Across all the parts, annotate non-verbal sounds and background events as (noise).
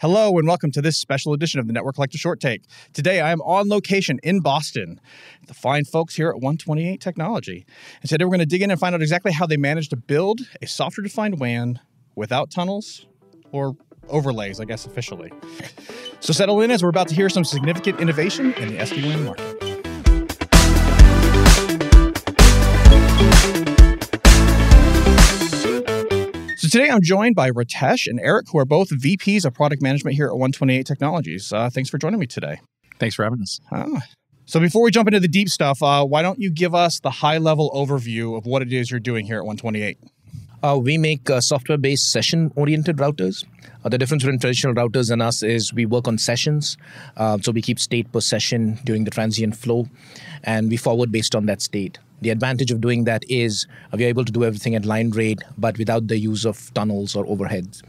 Hello and welcome to this special edition of the Network Collective Short Take. Today I am on location in Boston, the fine folks here at 128 Technology. And today we're going to dig in and find out exactly how they managed to build a software defined WAN without tunnels or overlays, I guess officially. So settle in as we're about to hear some significant innovation in the SD WAN market. So today I'm joined by Ritesh and Eric, who are both VPs of product management here at 128 Technologies. Uh, thanks for joining me today. Thanks for having us. Ah. So before we jump into the deep stuff, uh, why don't you give us the high level overview of what it is you're doing here at 128? Uh, we make uh, software based session oriented routers. Uh, the difference between traditional routers and us is we work on sessions. Uh, so we keep state per session during the transient flow and we forward based on that state. The advantage of doing that is we are able to do everything at line rate, but without the use of tunnels or overheads.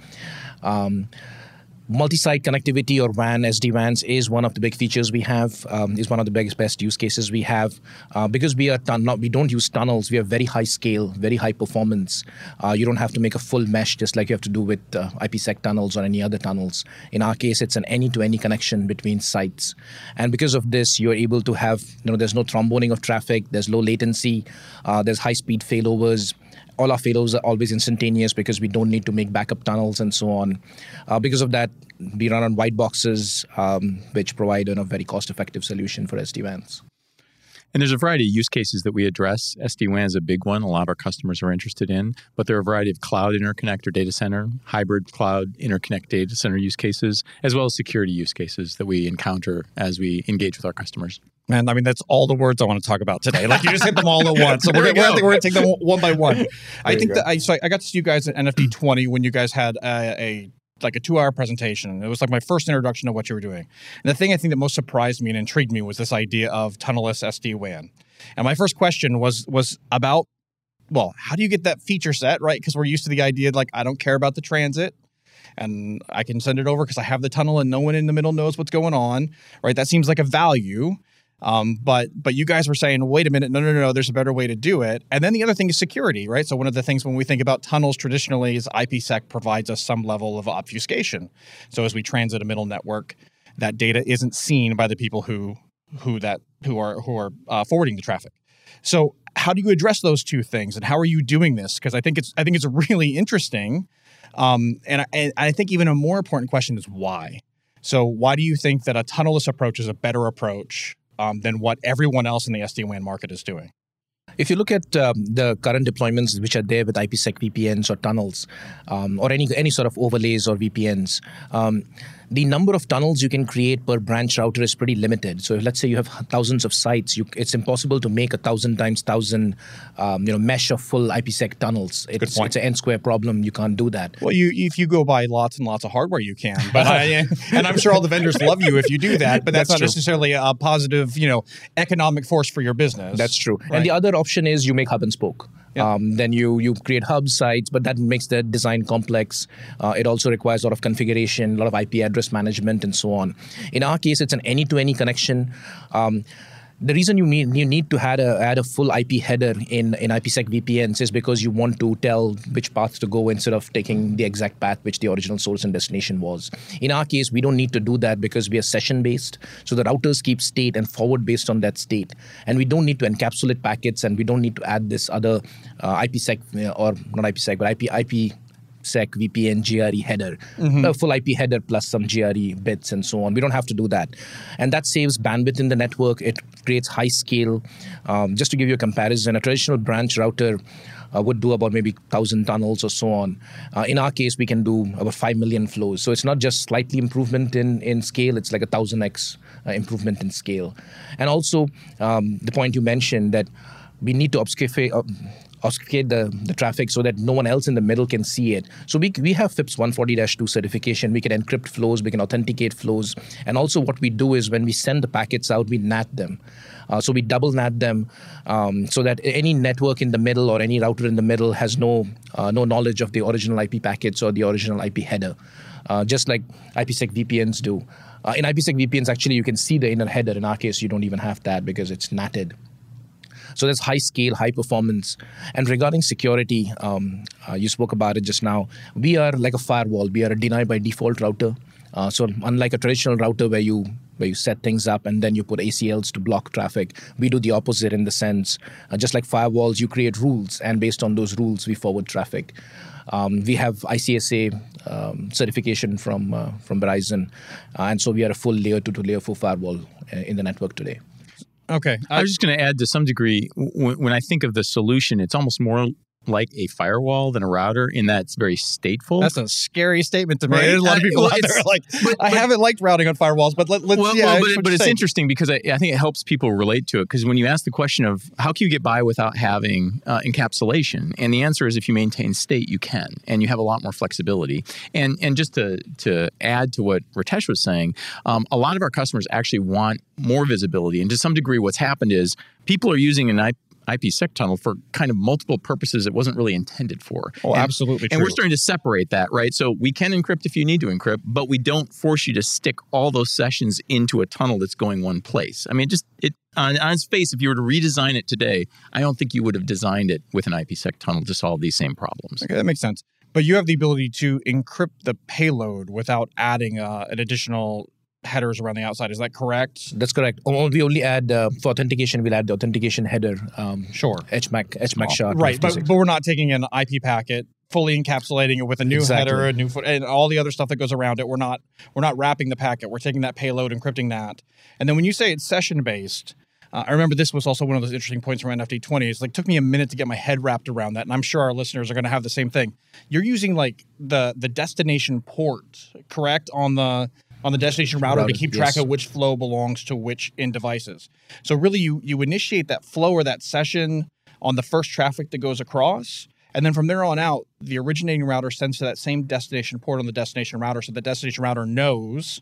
Um, multi-site connectivity or WAN, SD-WANs is one of the big features we have. Um, is one of the biggest best use cases we have uh, because we are not, we don't use tunnels. We have very high scale, very high performance. Uh, you don't have to make a full mesh just like you have to do with uh, IPsec tunnels or any other tunnels. In our case, it's an any-to-any connection between sites, and because of this, you're able to have you know there's no tromboning of traffic, there's low latency, uh, there's high-speed failovers all our failovers are always instantaneous because we don't need to make backup tunnels and so on. Uh, because of that, we run on white boxes, um, which provide a very cost-effective solution for SD-WANs. And there's a variety of use cases that we address. SD WAN is a big one. A lot of our customers are interested in, but there are a variety of cloud interconnect or data center, hybrid cloud interconnect data center use cases, as well as security use cases that we encounter as we engage with our customers. Man, I mean, that's all the words I want to talk about today. Like you just hit them all at (laughs) once. So we're, we're, going to take them one by one. (laughs) I think that I, so I got to see you guys at NFD 20 when you guys had a, a like a two hour presentation. It was like my first introduction to what you were doing. And the thing I think that most surprised me and intrigued me was this idea of tunnelless SD WAN. And my first question was was about well, how do you get that feature set right? Because we're used to the idea like I don't care about the transit and I can send it over because I have the tunnel and no one in the middle knows what's going on, right? That seems like a value. Um, but but you guys were saying, wait a minute, no, no, no, no, there's a better way to do it. And then the other thing is security, right? So one of the things when we think about tunnels traditionally is IPsec provides us some level of obfuscation. So as we transit a middle network, that data isn't seen by the people who who that who are who are uh, forwarding the traffic. So how do you address those two things, and how are you doing this? Because I think it's I think it's really interesting, um, and, I, and I think even a more important question is why. So why do you think that a tunnelless approach is a better approach um, than what everyone else in the SD WAN market is doing. If you look at um, the current deployments which are there with IPsec VPNs or tunnels, um, or any any sort of overlays or VPNs, um, the number of tunnels you can create per branch router is pretty limited. So let's say you have thousands of sites, you, it's impossible to make a thousand times thousand, um, you know, mesh of full IPsec tunnels. It's, it's an n square problem. You can't do that. Well, you if you go buy lots and lots of hardware, you can. But I, (laughs) (laughs) and I'm sure all the vendors love you if you do that. But that's, that's not true. necessarily a positive, you know, economic force for your business. That's true. Right? And the other option is you make hub and spoke. Um, then you you create hub sites, but that makes the design complex. Uh, it also requires a lot of configuration, a lot of IP address management, and so on. In our case, it's an any-to-any connection. Um, the reason you need you need to add a add a full IP header in in IPsec VPNs is because you want to tell which path to go instead of taking the exact path which the original source and destination was. In our case, we don't need to do that because we are session based, so the routers keep state and forward based on that state, and we don't need to encapsulate packets and we don't need to add this other uh, IPsec uh, or not IPsec but IP IP sec VPN GRE header, mm-hmm. a full IP header plus some GRE bits and so on. We don't have to do that, and that saves bandwidth in the network. It creates high scale. Um, just to give you a comparison, a traditional branch router. Uh, would do about maybe 1,000 tunnels or so on. Uh, in our case, we can do about 5 million flows. So it's not just slightly improvement in, in scale, it's like a 1,000x uh, improvement in scale. And also, um, the point you mentioned that we need to obfuscate, uh, obfuscate the, the traffic so that no one else in the middle can see it. So we, we have FIPS 140-2 certification. We can encrypt flows, we can authenticate flows. And also what we do is when we send the packets out, we NAT them. Uh, so we double NAT them um, so that any network in the middle or any router in the middle has no, uh, no knowledge of the original IP packets or the original IP header, uh, just like IPsec VPNs do. Uh, in IPsec VPNs, actually, you can see the inner header. In our case, you don't even have that because it's NATed. So there's high scale, high performance. And regarding security, um, uh, you spoke about it just now. We are like a firewall. We are a deny by default router. Uh, so unlike a traditional router where you where you set things up and then you put ACLs to block traffic, we do the opposite in the sense, uh, just like firewalls, you create rules, and based on those rules, we forward traffic. Um, we have ICSA um, certification from uh, from Verizon, uh, and so we are a full layer two to layer four firewall uh, in the network today. Okay. I was just going to add to some degree, when I think of the solution, it's almost more like a firewall than a router in that it's very stateful. That's a scary statement to me. Right? A lot of I- people well, out there it's- like, (laughs) but- I but- haven't liked routing on firewalls, but let, let's, well, yeah, well, I but, but it's saying. interesting because I, I think it helps people relate to it. Because when you ask the question of how can you get by without having uh, encapsulation, and the answer is if you maintain state, you can, and you have a lot more flexibility. And and just to to add to what Ritesh was saying, um, a lot of our customers actually want more visibility, and to some degree, what's happened is people are using an IP IPsec tunnel for kind of multiple purposes it wasn't really intended for. Oh, And- absolutely And we're starting to separate that, right? So we can encrypt if you need to encrypt, but we don't force you to stick all those sessions into a tunnel that's going one place. I mean, just it on, on its face, if you were to redesign it today, I don't think you would have designed it with an IPsec tunnel to solve these same problems. Okay, that makes sense. But you have the ability to encrypt the payload without adding uh, an additional headers around the outside. Is that correct? That's correct. Oh, We only add uh, for authentication. We'll add the authentication header. Um, Sure. HMAC HMAC shot. Right, but, but we're not taking an IP packet, fully encapsulating it with a new Exactly. header, a new foot, and all the other stuff that goes around it. We're not we're not wrapping the packet. We're taking that payload, encrypting that, and then when you say it's session based. Uh, I remember this was also one of those interesting points from NFD 20. It's like took me a minute to get my head wrapped around that, and I'm sure our listeners are going to have the same thing. You're using like the the destination port, correct, on the on the destination router, Router, to keep track yes. of which flow belongs to which in devices. So really, you you initiate that flow or that session on the first traffic that goes across. And then from there on out, the originating router sends to that same destination port on the destination router. So the destination router knows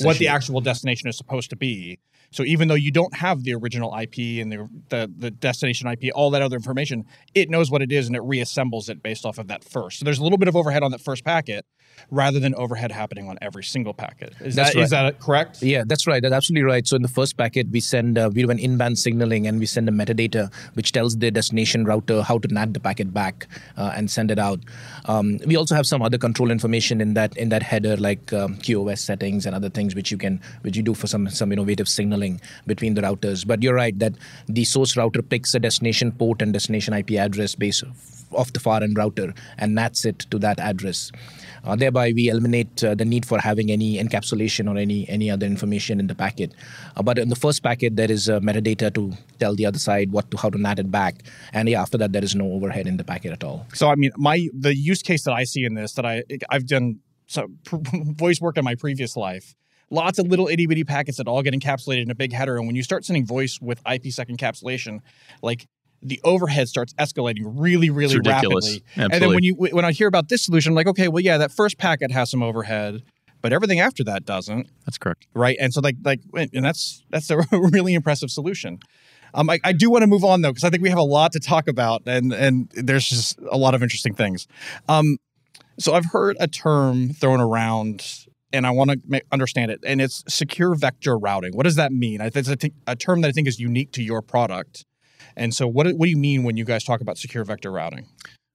what the actual destination is supposed to be. So even though you don't have the original IP and the, the the destination IP, all that other information, it knows what it is and it reassembles it based off of that first. So there's a little bit of overhead on that first packet, rather than overhead happening on every single packet. Is That's that is right. that correct? Yeah, that's right. That's absolutely right. So in the first packet, we send uh, we do an in-band signaling and we send a metadata which tells the destination router how to NAT the packet back uh, and send it out. Um, we also have some other control information in that in that header, like um, QoS settings and other things which you can which you do for some some innovative signaling between the routers. But you're right that the source router picks a destination port and destination IP address based off the far end router and nats it to that address. Uh, thereby, we eliminate uh, the need for having any encapsulation or any any other information in the packet. Uh, but in the first packet, there is uh, metadata to tell the other side what to how to NAT it back, and yeah, after that, there is no overhead in the packet at all. So I mean, my the use case that I see in this that I I've done some (laughs) voice work in my previous life. Lots of little itty bitty packets that all get encapsulated in a big header, and when you start sending voice with IPsec encapsulation, like the overhead starts escalating really, really rapidly. And then when you when I hear about this solution, I'm like, okay, well, yeah, that first packet has some overhead, but everything after that doesn't That's correct. right? And so like like and that's that's a (laughs) really impressive solution. Um, I, I do want to move on though because I think we have a lot to talk about and and there's just a lot of interesting things. Um, so I've heard a term thrown around and I want to ma- understand it, and it's secure vector routing. What does that mean? I it's a, term that I think is unique to your product. And so, what what do you mean when you guys talk about secure vector routing?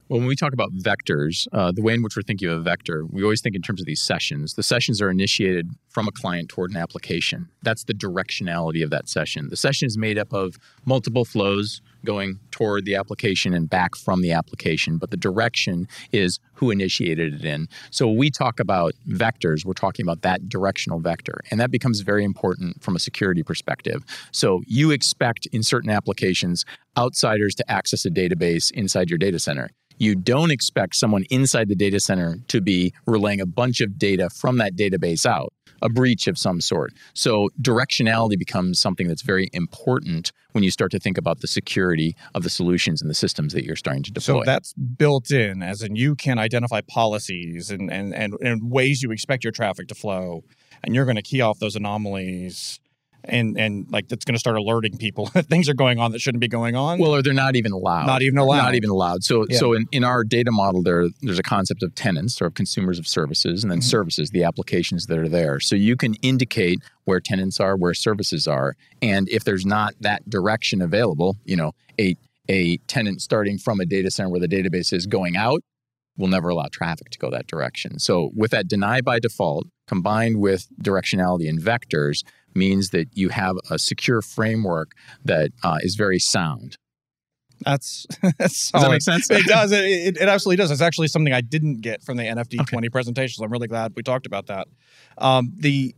Well, when we talk about vectors, uh, the way in which we're thinking of a vector, we always think in terms of these sessions. The sessions are initiated from a client toward an application. That's the directionality of that session. The session is made up of multiple flows going toward the application and back from the application, but the direction is who initiated it in. So we talk about vectors, we're talking about that directional vector, and that becomes very important from a security perspective. So you expect in certain applications outsiders to access a database inside your data center. You don't expect someone inside the data center to be relaying a bunch of data from that database out, a breach of some sort. So, directionality becomes something that's very important when you start to think about the security of the solutions and the systems that you're starting to deploy. So that's built in, as in you can identify policies and, and, and, and ways you expect your traffic to flow, and you're going to key off those anomalies, and and like that's going to start alerting people that (laughs) things are going on that shouldn't be going on. Well, or they're not even allowed. Not even allowed. Not even allowed. So, Yeah. so in, in our data model, there there's a concept of tenants or of consumers of services, and then Mhm. services, the applications that are there. So you can indicate where tenants are, where services are, and if there's not that direction available, you know, a a tenant starting from a data center where the database is going out will never allow traffic to go that direction. So with that deny by default, combined with directionality and vectors means that you have a secure framework that uh, is very sound. That's, (laughs) that's does that make sense? It does. It, it, it, absolutely does. It's actually something I didn't get from the NFD okay. 20 presentation. So I'm really glad we talked about that. Um, the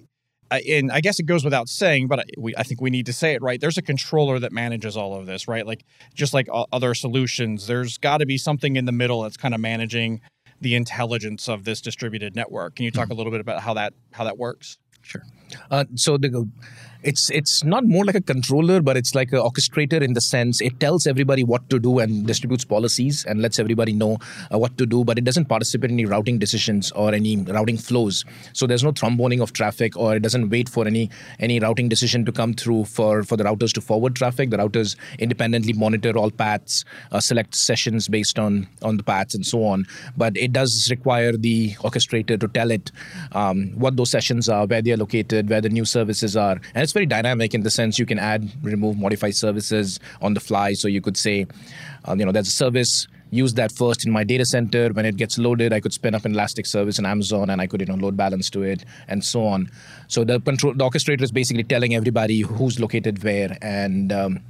and I guess it goes without saying, but I, we, I think we need to say it right. There's a controller that manages all of this, right? Like just like other solutions, there's got to be something in the middle that's kind of managing the intelligence of this distributed network. Can you talk mm-hmm. a little bit about how that how that works? Sure. Uh, so the it's it's not more like a controller, but it's like an orchestrator in the sense it tells everybody what to do and distributes policies and lets everybody know uh, what to do, but it doesn't participate in any routing decisions or any routing flows. So there's no tromboning of traffic, or it doesn't wait for any any routing decision to come through for for the routers to forward traffic. The routers independently monitor all paths, uh, select sessions based on on the paths and so on. But it does require the orchestrator to tell it um, what those sessions are, where they are located, where the new services are, and it's very dynamic in the sense you can add, remove, modify services on the fly. So you could say, uh, you know, there's a service use that first in my data center. When it gets loaded, I could spin up an Elastic service in Amazon and I could you know load balance to it and so on. So the control, the orchestrator is basically telling everybody who's located where and um,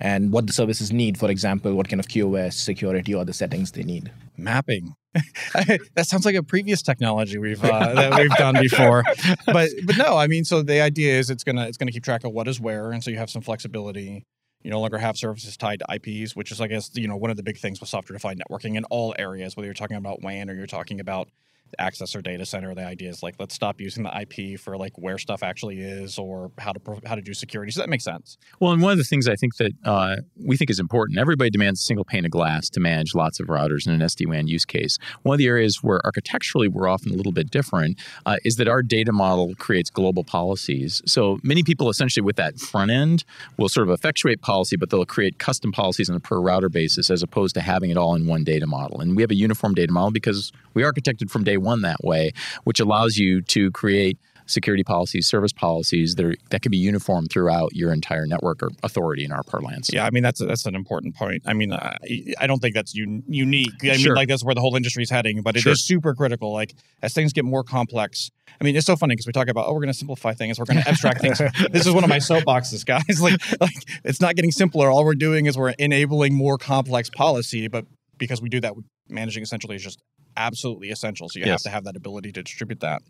and what the services need. For example, what kind of QoS, security, or the settings they need. Mapping. (laughs) that sounds like a previous technology we've uh, (laughs) that we've done before, but but no, I mean, so the idea is it's gonna it's gonna keep track of what is where, and so you have some flexibility. You no longer have services tied to IPs, which is, I guess, you know, one of the big things with software-defined networking in all areas, whether you're talking about WAN or you're talking about access or data center. The idea is like let's stop using the IP for like where stuff actually is or how to how to do security. So that makes sense. Well, and one of the things I think that uh, we think is important. Everybody demands a single pane of glass to manage lots of routers in an SD WAN use case. One of the areas where architecturally we're often a little bit different uh, is that our data model creates global policies. So many people essentially with that front end will sort of effectuate policy, but they'll create custom policies on a per router basis as opposed to having it all in one data model. And we have a uniform data model because we architected from day one that way, which allows you to create security policies, service policies that are, that can be uniform throughout your entire network or authority in our parlance. Yeah, I mean that's that's an important point. I mean, I, I don't think that's un, unique. I sure. mean, like that's where the whole industry is heading, but it sure. is super critical. Like as things get more complex. I mean, it's so funny because we talk about oh, we're going to simplify things, we're going to abstract things. (laughs) This is one of my soapboxes, guys. (laughs) Like, like it's not getting simpler. All we're doing is we're enabling more complex policy, but because we do that, managing essentially is just absolutely essential. So you yes. have to have that ability to distribute that.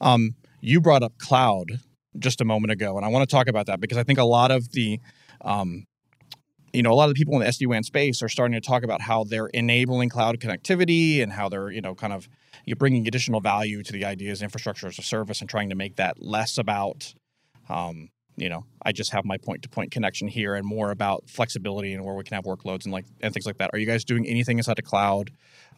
Um, you brought up cloud just a moment ago, and I want to talk about that because I think a lot of the um, you know, a lot of the people in the SD-WAN space are starting to talk about how they're enabling cloud connectivity and how they're, you know, kind of you're bringing additional value to the ideas infrastructure as a service and trying to make that less about, um, you know, I just have my point-to-point connection here and more about flexibility and where we can have workloads and like and things like that. Are you guys doing anything inside the cloud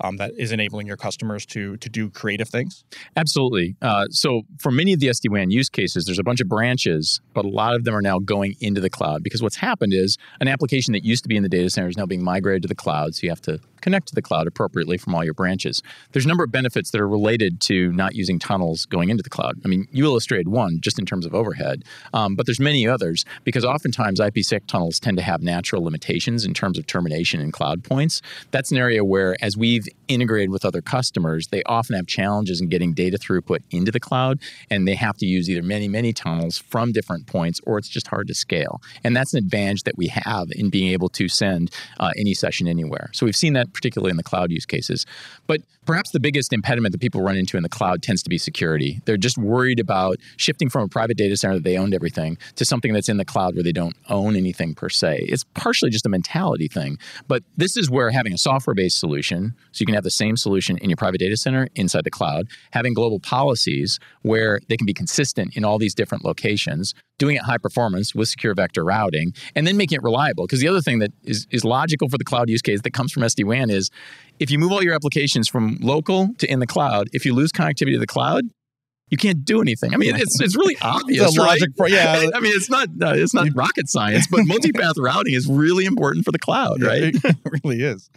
um, that is enabling your customers to to do creative things? Absolutely. Uh, so for many of the SD WAN use cases, there's a bunch of branches, but a lot of them are now going into the cloud because what's happened is an application that used to be in the data center is now being migrated to the cloud. So you have to connect to the cloud appropriately from all your branches. There's a number of benefits that are related to not using tunnels going into the cloud. I mean, you illustrated one just in terms of overhead, um, but there's many others because oftentimes IPsec tunnels tend to have natural limitations in terms of termination and cloud points. That's an area where, as we've integrated with other customers, they often have challenges in getting data throughput into the cloud, and they have to use either many, many tunnels from different points, or it's just hard to scale. And that's an advantage that we have in being able to send uh, any session anywhere. So we've seen that particularly in the cloud use cases. But perhaps the biggest impediment that people run into in the cloud tends to be security. They're just worried about shifting from a private data center that they owned everything to something that's in the cloud where they don't own anything per se. It's partially just a mentality thing. But this is where having a software based solution, so you can have the same solution in your private data center inside the cloud, having global policies where they can be consistent in all these different locations, doing it high performance with secure vector routing, and then making it reliable. Because the other thing that is, is logical for the cloud use case that comes from SD WAN is if you move all your applications from local to in the cloud, if you lose connectivity to the cloud, you can't do anything. I mean, it's it's really (laughs) obvious, the logic. Right? yeah, (laughs) I mean, it's not uh, it's not rocket science, but (laughs) multipath routing is really important for the cloud, right? it really is.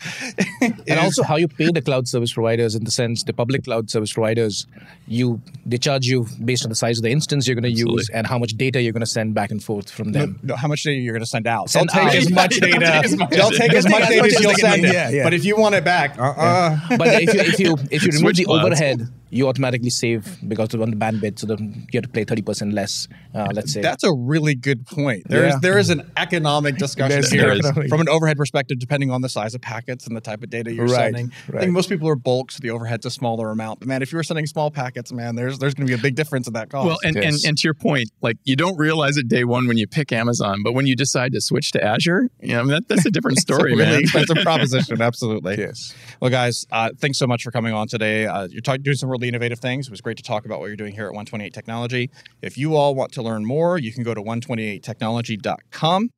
and also how you pay the cloud service providers in the sense the public cloud service providers, you they charge you based on the size of the instance you're going to use and how much data you're going to send back and forth from them. No, no, how much data you're going to send out? Send they'll take as much data. They'll take as much data as you'll send. Yeah, yeah. But if you want it back, uh-uh. But if you if you if you remove the overhead you automatically save because on the bandwidth, so you have to play thirty percent less. Uh, let's say that's a really good point. There is Yeah. there is an economic discussion There's here economic- from an overhead perspective, depending on the size of packets and the type of data you're Right, sending. I think most people are bulk, so the overhead's a smaller amount. But man, if you were sending small packets, man, there's there's going to be a big difference in that cost. Well, and, and, Yes. and to your point, like you don't realize it day one when you pick Amazon, but when you decide to switch to Azure, you know, I mean, that, that's a different (laughs) it's a story, really man. expensive proposition. Absolutely. (laughs) yes. Well, guys, uh, thanks so much for coming on today. Uh, you're talk- doing some really innovative things. It was great to talk about what you're doing here at 128 Technology. If you all want to learn more, you can go to 128technology.com.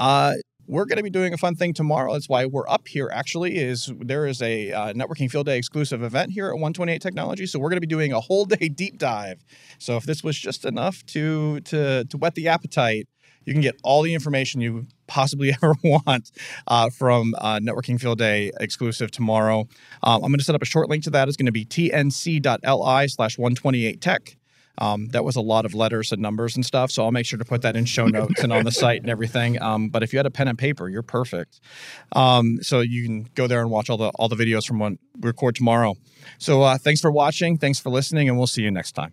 Uh, we're going to be doing a fun thing tomorrow. That's why we're up here. Actually, is there is a uh, networking field day exclusive event here at 128 Technology. So we're going to be doing a whole (laughs) day deep dive. So if this was just enough to to to whet the appetite, you can get all the information you possibly (laughs) ever want uh, from uh, Networking Field Day exclusive tomorrow. Um, I'm going to set up a short link to that. It's going to be tnc.li slash 128tech. Um, that was a lot of letters and numbers and stuff, so I'll make sure to put that in show notes and on the site and everything. Um, but if you had a pen and paper, you're perfect. Um, so you can go there and watch all the all the videos from when we record tomorrow. So uh, thanks for watching, thanks for listening, and we'll see you next time.